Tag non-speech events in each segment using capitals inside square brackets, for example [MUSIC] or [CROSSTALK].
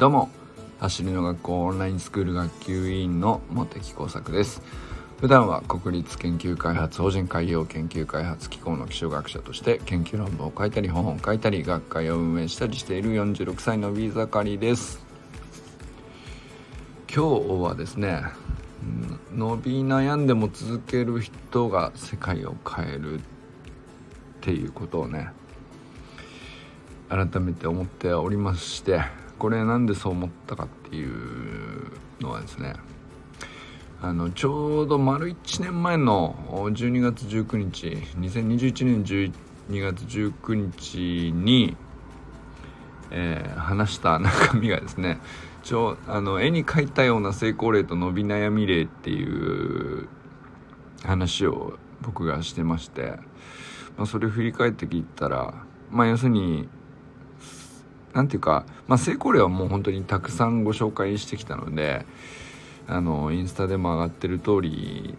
どうも走りの学校オンラインスクール学級委員の茂木耕作です。普段は国立研究開発法人海洋研究開発機構の気象学者として研究論文を書いたり本を書いたり学会を運営したりしている46歳のビーザカリです。今日はですね伸び悩んでも続ける人が世界を変えるっていうことをね改めて思っておりましてこれなんでそう思ったかっていうのはですねあのちょうど丸1年前の12月19日2021年12月19日に、えー、話した中身がですねちょあの絵に描いたような成功例と伸び悩み例っていう話を僕がしてまして、まあ、それを振り返って聞いたらまあ要するに何ていうか、まあ、成功例はもう本当にたくさんご紹介してきたのであのインスタでも上がってる通り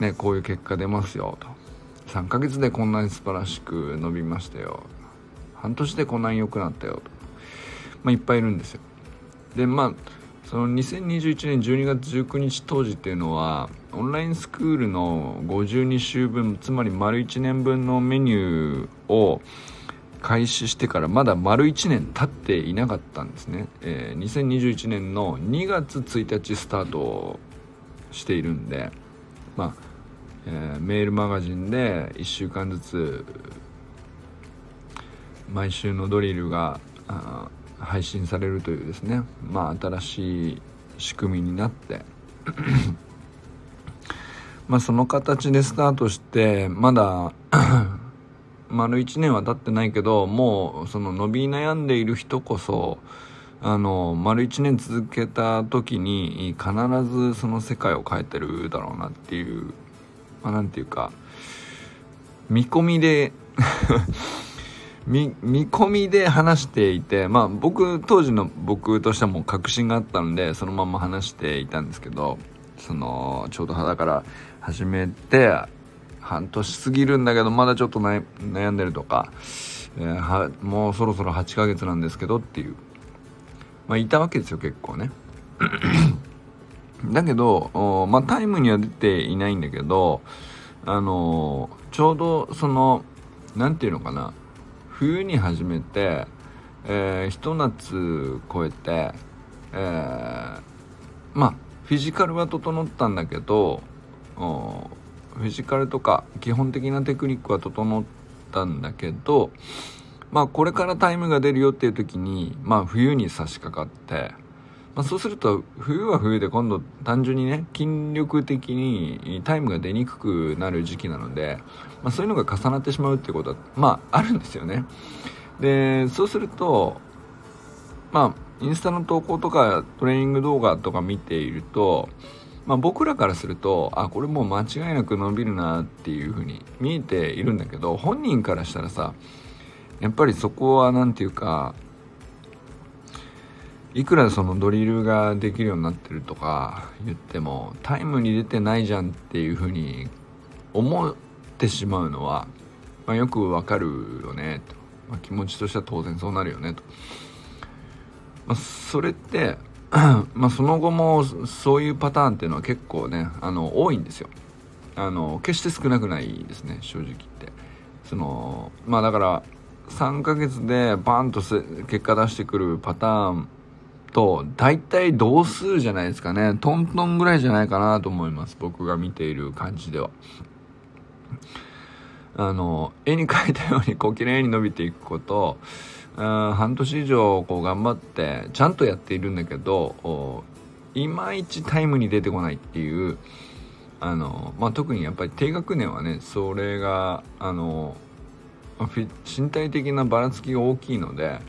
ねこういう結果出ますよと。3ヶ月でこんなに素晴らしく伸びましたよ。半年でこんなに良くなったよと、まあ、いっぱいいるんですよ。でまあその2021年12月19日当時っていうのはオンラインスクールの52週分つまり丸1年分のメニューを開始してからまだ丸1年経っていなかったんですね、えー、2021年の2月1日スタートしているんでまあ、えー、メールマガジンで1週間ずつ毎週のドリルが配信されるというですね。まあ新しい仕組みになって。まあその形でスタートしてまだ丸1年は経ってないけどもうその伸び悩んでいる人こそあの丸1年続けた時に必ずその世界を変えてるだろうなっていうまあなんていうか見込みで [LAUGHS] 見見込みで話していてまあ僕当時の僕としてはもう確信があったのでそのまま話していたんですけどそのちょうど肌から始めて半年過ぎるんだけどまだちょっと悩んでるとか、えー、はもうそろそろ8ヶ月なんですけどっていう。まあいたわけですよ結構ね。[CLEARS THROAT] だけどまあタイムには出ていないんだけどあのー、ちょうどその何て言うのかな冬に始めて、えー、ひと夏超えて、えー、まあフィジカルは整ったんだけどフィジカルとか基本的なテクニックは整ったんだけどまあこれからタイムが出るよっていう時にまあ冬に差し掛かって、まあ、そうすると冬は冬で今度単純にね筋力的にタイムが出にくくなる時期なので、まあ、そういうのが重なってしまうっていうことはまああるんですよね。でそうするとまあインスタの投稿とかトレーニング動画とか見ているとまあ、僕らからするとあこれもう間違いなく伸びるなっていう風に見えているんだけど本人からしたらさやっぱりそこは何て言うかいくらそのドリルができるようになってるとか言ってもタイムに出てないじゃんっていう風に思ってしまうのは、まあ、よくわかるよねと、まあ、気持ちとしては当然そうなるよねと、まあ、それって [CLEARS THROAT] まあその後もそういうパターンっていうのは結構ねあの多いんですよ。あの決して少なくないですね正直言って。そのまあだから3ヶ月でバンと結果出してくるパターンと大体同数じゃないですかね。トントンぐらいじゃないかなと思います僕が見ている感じでは。あの絵に描いたようにこう綺麗に伸びていくこと半年以上こう頑張ってちゃんとやっているんだけどいまいちタイムに出てこないっていうあの、まあ、特にやっぱり低学年はねそれがあの身体的なばらつきが大きいので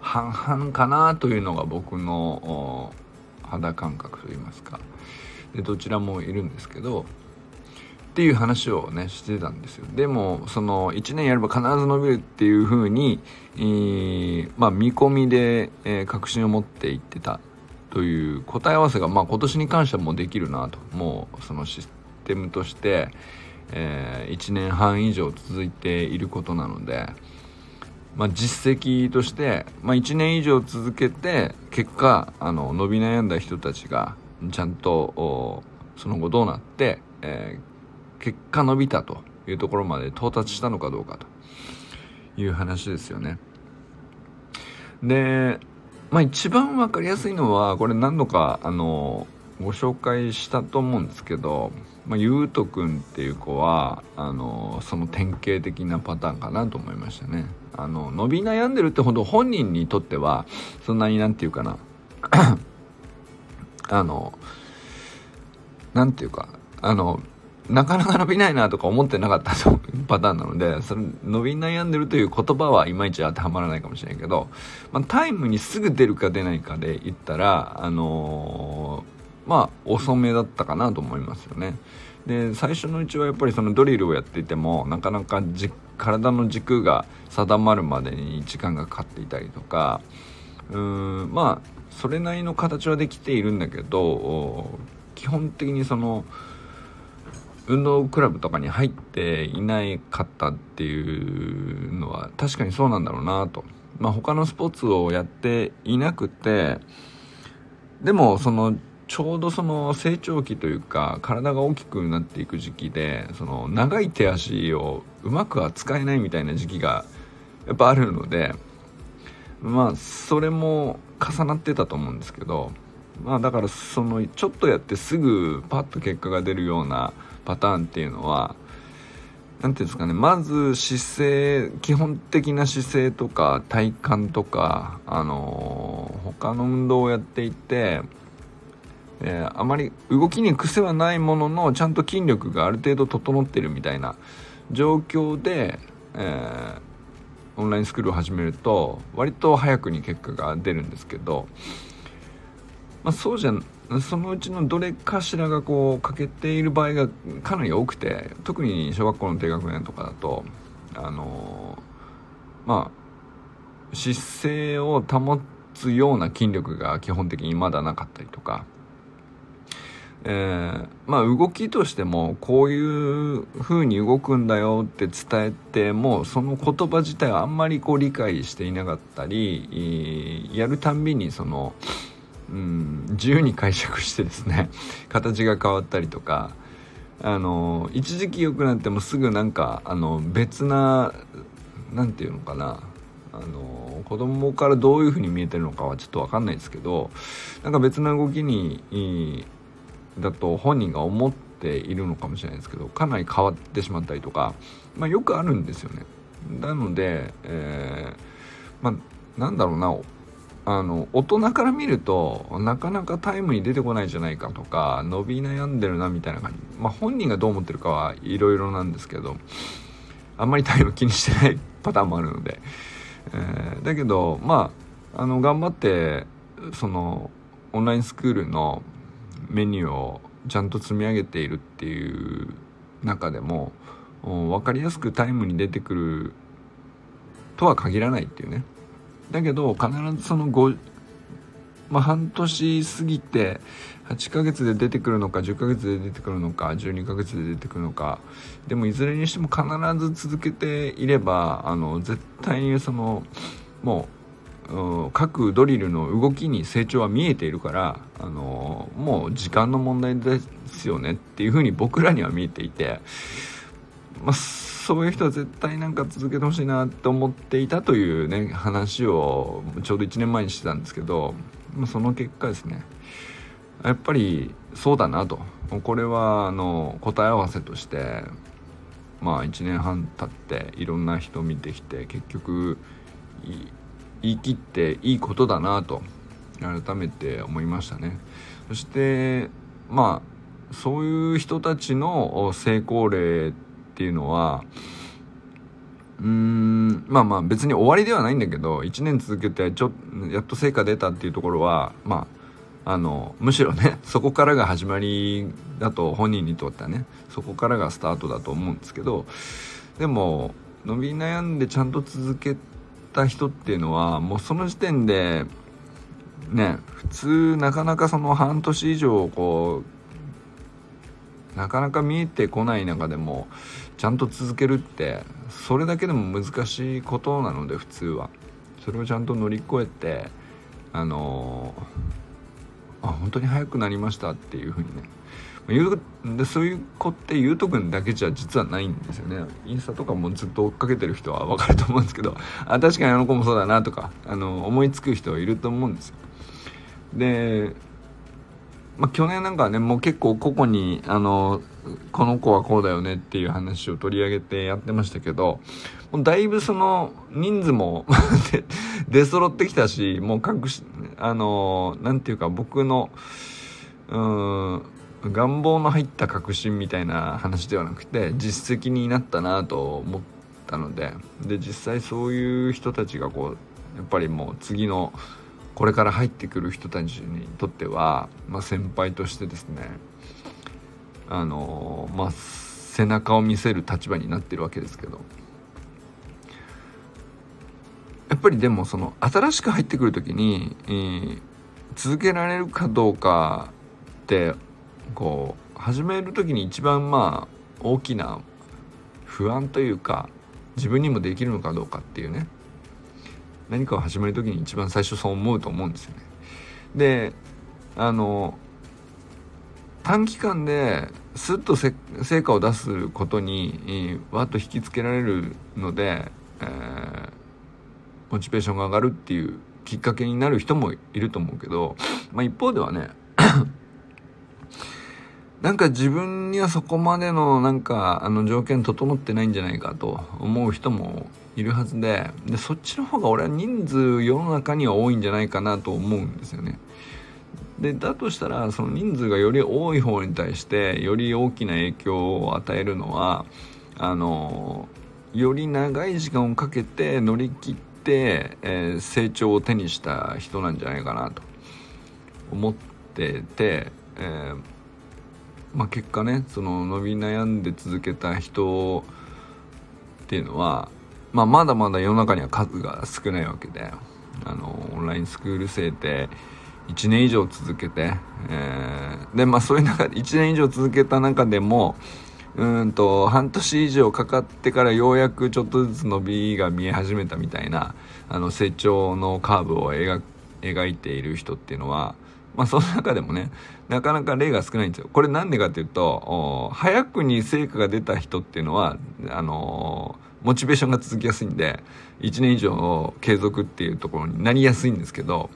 半々かなというのが僕の肌感覚といいますか。でどちらもいるんですけどっていう話をねしてたんですよ。でもその1年やれば必ず伸びるっていう風に、えー、まあ見込みで、えー、確信を持っていってたという答え合わせが、まあ、今年に関してはもうできるなと。もうそのシステムとして、えー、1年半以上続いていることなのでまあ、実績として、まあ、1年以上続けて結果あの伸び悩んだ人たちがちゃんとその後どうなって、えー、結果伸びたというところまで到達したのかどうかという話ですよね。で、まあ、一番分かりやすいのはこれ何度かあのご紹介したと思うんですけど、まあ、ゆうとくんっていう子はあのその典型的なパターンかなと思いましたね。あの伸び悩んでるってほど本人にとってはそんなになんていうかな [CLEARS THROAT] あのなんていうかあのなかなか伸びないなとか思ってなかったパターンなのでそれ伸び悩んでるという言葉はいまいち当てはまらないかもしれないけど、まあ、タイムにすぐ出るか出ないかで言ったらあのー、まあ遅めだったかなと思いますよね。で最初のうちはやっぱりそのドリルをやっていてもなかなかじ体の軸が定まるまでに時間がかかっていたりとかうーんまあそれなりの形はできているんだけど基本的にその運動クラブとかに入っていないかったっていうのは確かにそうなんだろうなと。まあ、他のスポーツをやっていなくてでもそのちょうどその成長期というか体が大きくなっていく時期でその長い手足をうまくは使えないみたいな時期がやっぱあるのでまあそれも重なってたと思うんですけどまあだからそのちょっとやってすぐパッと結果が出るようなパターンっていうのは何ていうんですかねまず姿勢基本的な姿勢とか体幹とかあのー、他の運動をやっていて、えー、あまり動きに癖はないもののちゃんと筋力がある程度整ってるみたいな状況で、えー、オンラインスクールを始めると割と早くに結果が出るんですけど、まあ、そうじゃそのうちのどれかしらがこう欠けている場合がかなり多くて特に小学校の低学年とかだとあのまあ姿勢を保つような筋力が基本的にまだなかったりとか、えー、まあ動きとしてもこういう風に動くんだよって伝えてもその言葉自体はあんまりこう理解していなかったりやるたんびにそのうん、自由に解釈してですね形が変わったりとかあの一時期良くなってもすぐなんかあの別な何て言うのかなあの子供からどういう風に見えてるのかはちょっと分かんないですけどなんか別な動きにだと本人が思っているのかもしれないですけどかなり変わってしまったりとか、まあ、よくあるんですよね。なので、えー、まあなんだろうなあの大人から見るとなかなかタイムに出てこないじゃないかとか伸び悩んでるなみたいな感じ。まあ本人がどう思ってるかはいろいろなんですけどあんまりタイム気にしてないパターンもあるので、えー、だけどまああの頑張ってそのオンラインスクールのメニューをちゃんと積み上げているっていう中でも分かりやすくタイムに出てくるとは限らないっていうね。だけど必ずその5、まあ、半年過ぎて8ヶ月で出てくるのか10ヶ月で出てくるのか12ヶ月で出てくるのかでもいずれにしても必ず続けていればあの絶対にそのもう各ドリルの動きに成長は見えているからあのもう時間の問題ですよねっていうふうに僕らには見えていて、まあそういう人は絶対なんか続けてほしいなって思っていたというね話をちょうど1年前にしてたんですけどその結果ですね。やっぱりそうだなと。これはあの答え合わせとしてまあ1年半経っていろんな人見てきて結局言い切っていいことだなと改めて思いましたね。そしてまあそういう人たちの成功例ってっていうのはうーんまあまあ別に終わりではないんだけど1年続けてちょやっと成果出たっていうところはまああのむしろね [LAUGHS] そこからが始まりだと本人にとってはねそこからがスタートだと思うんですけどでも伸び悩んでちゃんと続けた人っていうのはもうその時点でね普通なかなかその半年以上こうなかなか見えてこない中でもちゃんと続けるってそれだけでも難しいことなので普通は。それをちゃんと乗り越えてあのあ本当に早くなりましたっていうふうにね。言うでそういう子ってゆうとくんだけじゃ実はないんですよね。インスタとかもずっと追っかけてる人は分かると思うんですけどあ確かにあの子もそうだなとかあの思いつく人はいると思うんですよ。でまあ、去年なんかはねもう結構個々にあのこの子はこうだよねっていう話を取り上げてやってましたけどもうだいぶその人数も [LAUGHS] 出揃ってきたしもう各しあのなんていうか僕のうん願望の入った確信みたいな話ではなくて実績になったなと思ったのでで実際そういう人たちがこうやっぱりもう次のこれから入ってくる人たちにとっては、まあ、先輩としてですねあのまあ背中を見せる立場になってるわけですけどやっぱりでもその新しく入ってくる時に、えー、続けられるかどうかってこう始める時に一番まあ大きな不安というか自分にもできるのかどうかっていうね。何かを始める時に一番最初そう思うと思うんですよね。であの短期間ですっと成果を出すことにわっと引きつけられるので、えー、モチベーションが上がるっていうきっかけになる人もいると思うけど、まあ、一方ではねなんか自分にはそこまでのなんかあの条件整ってないんじゃないかと思う人もいるはずででそっちの方が俺は人数世の中には多いんじゃないかなと思うんですよね。でだとしたらその人数がより多い方に対してより大きな影響を与えるのはあのより長い時間をかけて乗り切って、えー、成長を手にした人なんじゃないかなと思ってて、えー、まあ、結果ねその伸び悩んで続けた人っていうのはまあ、まだまだ世の中には数が少ないわけであのオンラインスクール生って1年以上続けて、えー、でまあそういう中で1年以上続けた中でもうんと半年以上かかってからようやくちょっとずつ伸びが見え始めたみたいなあの成長のカーブを描描いている人っていうのはまあその中でもねなかなか例が少ないんですよ。これなんでかっていうと早くに成果が出た人っていうのはあのーモチベーションが続きやすいんで1年以上継続っていうところになりやすいんですけど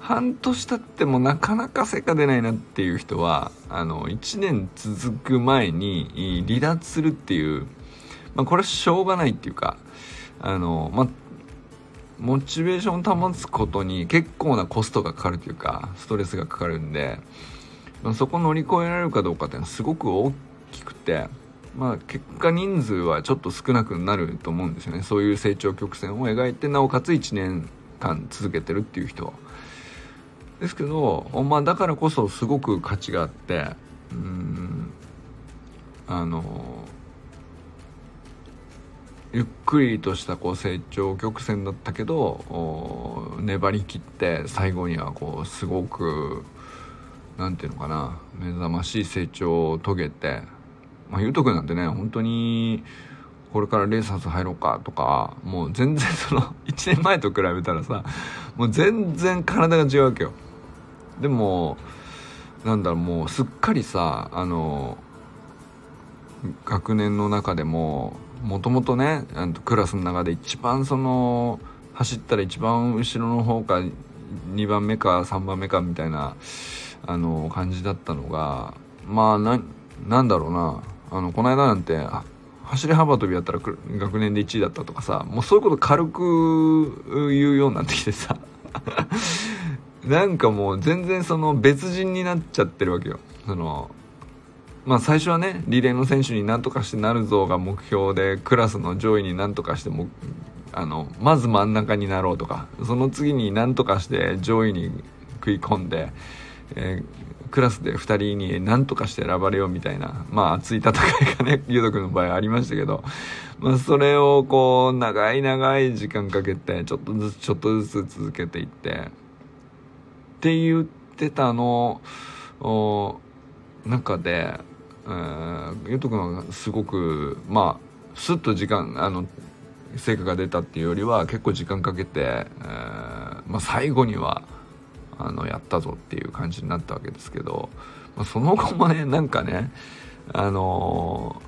半年経ってもなかなか成果出ないなっていう人はあの1年続く前に離脱するっていう、まあ、これはしょうがないっていうかあの、まあ、モチベーションを保つことに結構なコストがかかるというかストレスがかかるんで、まあ、そこ乗り越えられるかどうかっていうのはすごく大きくて。まあ、結果人数はちょっと少なくなると思うんですよねそういう成長曲線を描いてなおかつ1年間続けてるっていう人は。ですけど、まあ、だからこそすごく価値があってうんあのゆっくりとしたこう成長曲線だったけど粘りきって最後にはこうすごく何て言うのかな目覚ましい成長を遂げてまあ、ゆうとくんなんてね、本当に、これからレーサーズ入ろうかとか、もう全然その、[LAUGHS] 1年前と比べたらさ、もう全然体が違うわけよ。でも、なんだろう、もうすっかりさ、あの、学年の中でも、もともとね、クラスの中で一番その、走ったら一番後ろの方か、2番目か3番目かみたいな、あの、感じだったのが、まあ、な、なんだろうな、あのこの間なんて走り幅跳びやったら学年で1位だったとかさもうそういうこと軽く言うようになってきてさなんかもう全然その別人になっちゃってるわけよ。そのまあ最初はねリレーの選手になんとかしてなるぞが目標でクラスの上位になんとかしてもあのまず真ん中になろうとかその次になんとかして上位に食い込んで、えークラスで2人に何とかして選ばれようみたいな、まあ熱い戦いがね、[LAUGHS] ゆうとくんの場合ありましたけど、まあそれをこう、長い長い時間かけて、ちょっとずつちょっとずつ続けていって、って言ってたの、中で、えー、ゆうとくんはすごくまあスッと時間あの成果が出たっていうよりは結構時間かけて、えー、まあ、最後にはあのやったぞっていう感じになったわけですけど、まあ、その後もねなんかねあの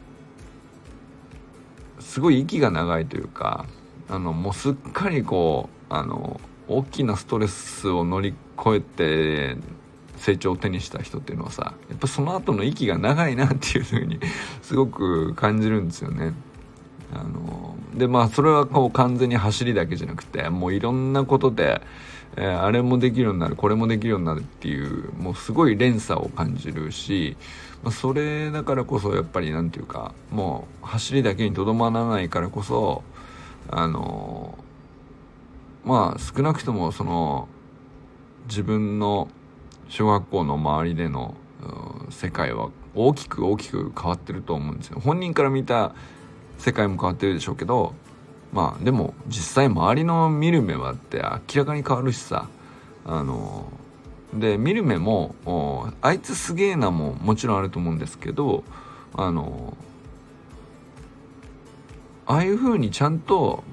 ー、すごい息が長いというかあのもうすっかりこうあの大きなストレスを乗り越えて成長を手にした人っていうのはさやっぱその後の息が長いなっていうふうにすごく感じるんですよね。あのでまあそれはこう完全に走りだけじゃなくてもういろんなことで、えー、あれもできるようになるこれもできるようになるっていうもうすごい連鎖を感じるし、まあ、それだからこそやっぱり何て言うかもう走りだけにとどまらないからこそあのまあ少なくともその自分の小学校の周りでの世界は大きく大きく変わってると思うんですよ。本人から見た世界も変わってるでしょうけどまあでも実際周りの見る目はって明らかに変わるしさあので見る目もあいつすげえなももちろんあると思うんですけどあのああいう風にちゃんと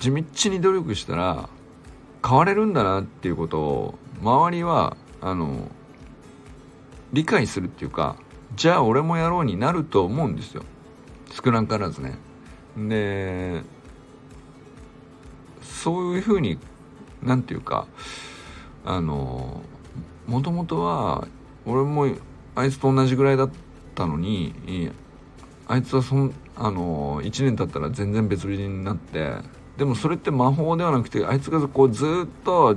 地道に努力したら変われるんだなっていうことを周りはあの理解するっていうかじゃあ俺もやろうになると思うんですよ。少なからずね。でそういうふうになんていうかあのもともとは俺もあいつと同じぐらいだったのにあいつはそんあの1年経ったら全然別人になってでもそれって魔法ではなくてあいつがこうずっと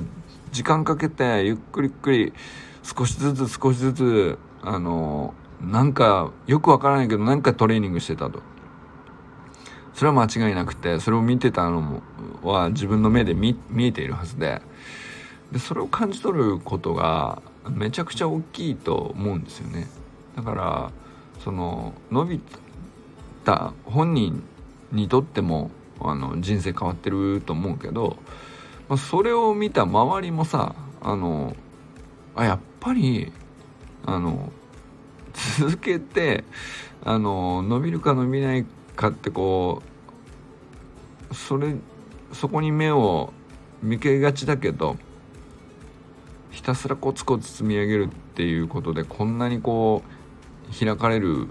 時間かけてゆっくりゆっくり少しずつ少しずつあのなんかよくわからないけどなんかトレーニングしてたと。それは間違いなくてそれを見てたのもは自分の目で見見えているはずで。でそれを感じ取ることがめちゃくちゃ大きいと思うんですよね。だからその伸びた本人にとってもあの人生変わってると思うけど、まあ、それを見た周りもさあのあやっぱりあの続けてあの伸びるか伸びないかってこうそれそこに目を向けがちだけどひたすらコツコツ積み上げるっていうことでこんなにこう開かれる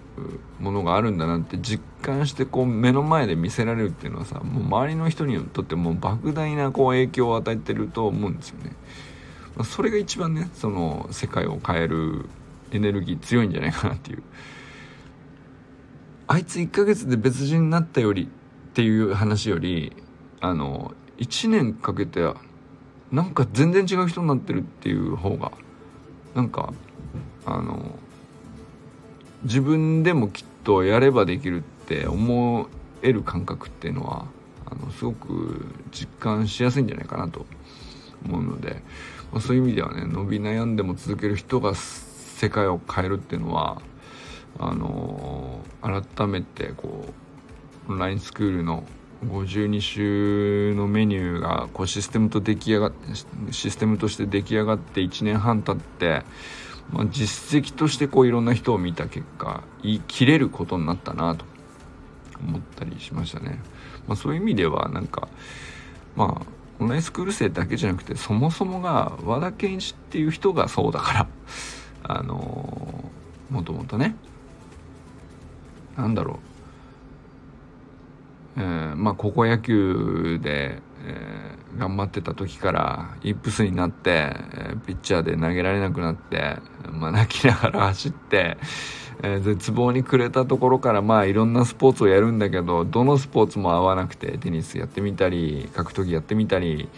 ものがあるんだなって実感してこう目の前で見せられるっていうのはさもう周りの人にとってもう莫大なこう影響を与えてると思うんですよね。それが一番ねその世界を変えるエネルギー強いんじゃないかなっていう。あいつ1ヶ月で別人になったよりっていう話よりあの1年かけてなんか全然違う人になってるっていう方がなんかあの自分でもきっとやればできるって思える感覚っていうのはあのすごく実感しやすいんじゃないかなと思うので、まあ、そういう意味ではね伸び悩んでも続ける人が世界を変えるっていうのはあの改めてこうオンラインスクールの52週のメニューがこうシステムと出来上がシステムとして出来上がって1年半経ってまあ、実績としてこういろんな人を見た結果言い切れることになったなと思ったりしましたね。まあ、そういう意味ではなんかまあオンラインスクール生だけじゃなくてそもそもが和田健一っていう人がそうだからあのー、もともとねなんだろうえー、まあ高校野球で、え、頑張ってた時からイップスになって、え、ピッチャーで投げられなくなってまあ、泣きながら走って、え、絶望に暮れたところからまあいろんなスポーツをやるんだけどどのスポーツも合わなくてテニスやってみたり格闘技やってみたり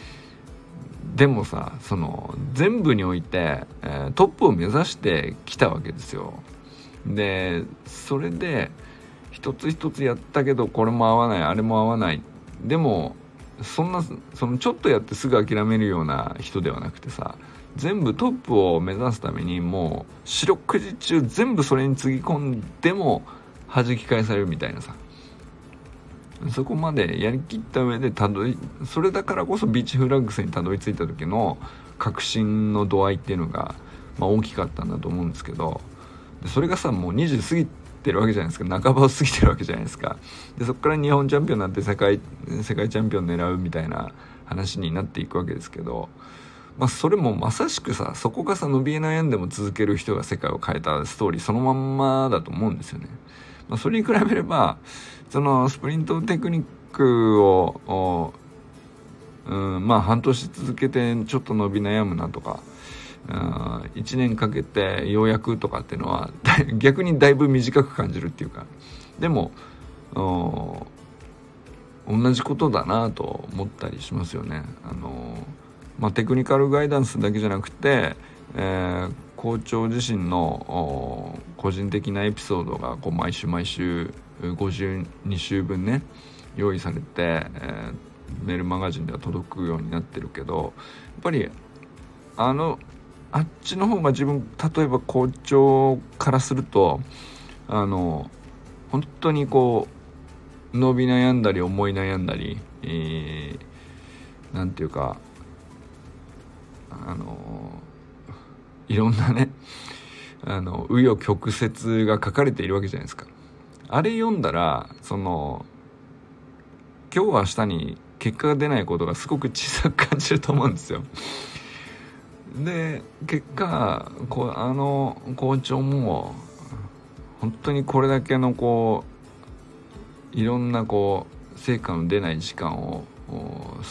でもさその全部において、え、トップを目指してきたわけですよ。でそれで一つ一つやったけどこれも合わないあれも合わないでもそんなそのちょっとやってすぐ諦めるような人ではなくてさ全部トップを目指すためにもう四六時中全部それにつぎ込んでも弾き返されるみたいなさ。そこまでやりきった上でたどりそれだからこそビーチフラッグスにたどり着いた時の確信の度合いっていうのが、まあ、大きかったんだと思うんですけどそれがさもう20過ぎてるわけじゃないですか半ばを過ぎてるわけじゃないですかでそこから日本チャンピオンになって世界世界チャンピオン狙うみたいな話になっていくわけですけど、まあ、それもまさしくさそこがさ伸び悩んでも続ける人が世界を変えたストーリーそのまんまだと思うんですよね。まあ、それに比べればそのスプリントテクニックをうんまあ半年続けてちょっと伸び悩むなとか1年かけてようやくとかっていうのは [LAUGHS] 逆にだいぶ短く感じるっていうかでも同じことだなと思ったりしますよね。あのまあ、テクニカルガイダンスだけじゃなくて、えー、校長自身の個人的なエピソードがこう毎週毎週52週分ね用意されて、えー、メールマガジンでは届くようになってるけどやっぱりあのあっちの方が自分例えば校長からするとあの本当にこう伸び悩んだり思い悩んだり何、えー、て言うかあのいろんなねあの紆余曲折が書かれているわけじゃないですか。あれ読んだらその今日は明日に結果が出ないことがすごく小さく感じると思うんですよ。で結果こあの校長も本当にこれだけのこういろんなこう成果の出ない時間を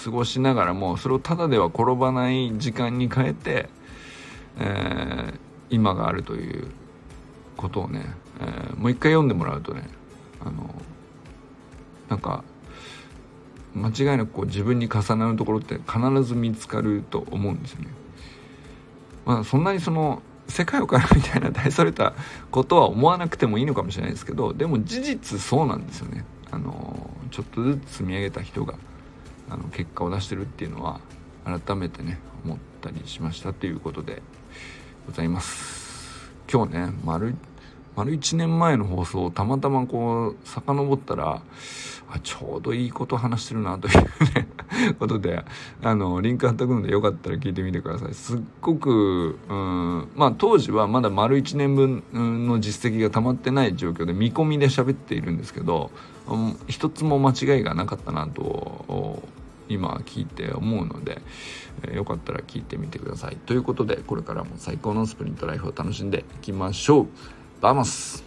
過ごしながらもそれをただでは転ばない時間に変えて、えー、今があるということをね、えー、もう一回読んでもらうとねあのなんか間違いなくこう自分に重なるところって必ず見つかると思うんですよね。まあ、そんなにその世界を変えるみたいな大それたことは思わなくてもいいのかもしれないですけどでも事実そうなんですよね。あのちょっとずつ積み上げた人があの結果を出してるっていうのは改めてね思ったりしましたということでございます。今日ね丸丸1年前の放送をたまたまこう遡ったらあちょうどいいこと話してるなというねことであのリンク貼っとくのでよかったら聞いてみてください。すっごくうんまあ当時はまだ丸1年分の実績が溜まってない状況で見込みで喋っているんですけど、うん、一つも間違いがなかったなと今聞いて思うので、えー、よかったら聞いてみてください。ということでこれからも最高のスプリントライフを楽しんでいきましょう。バーマス。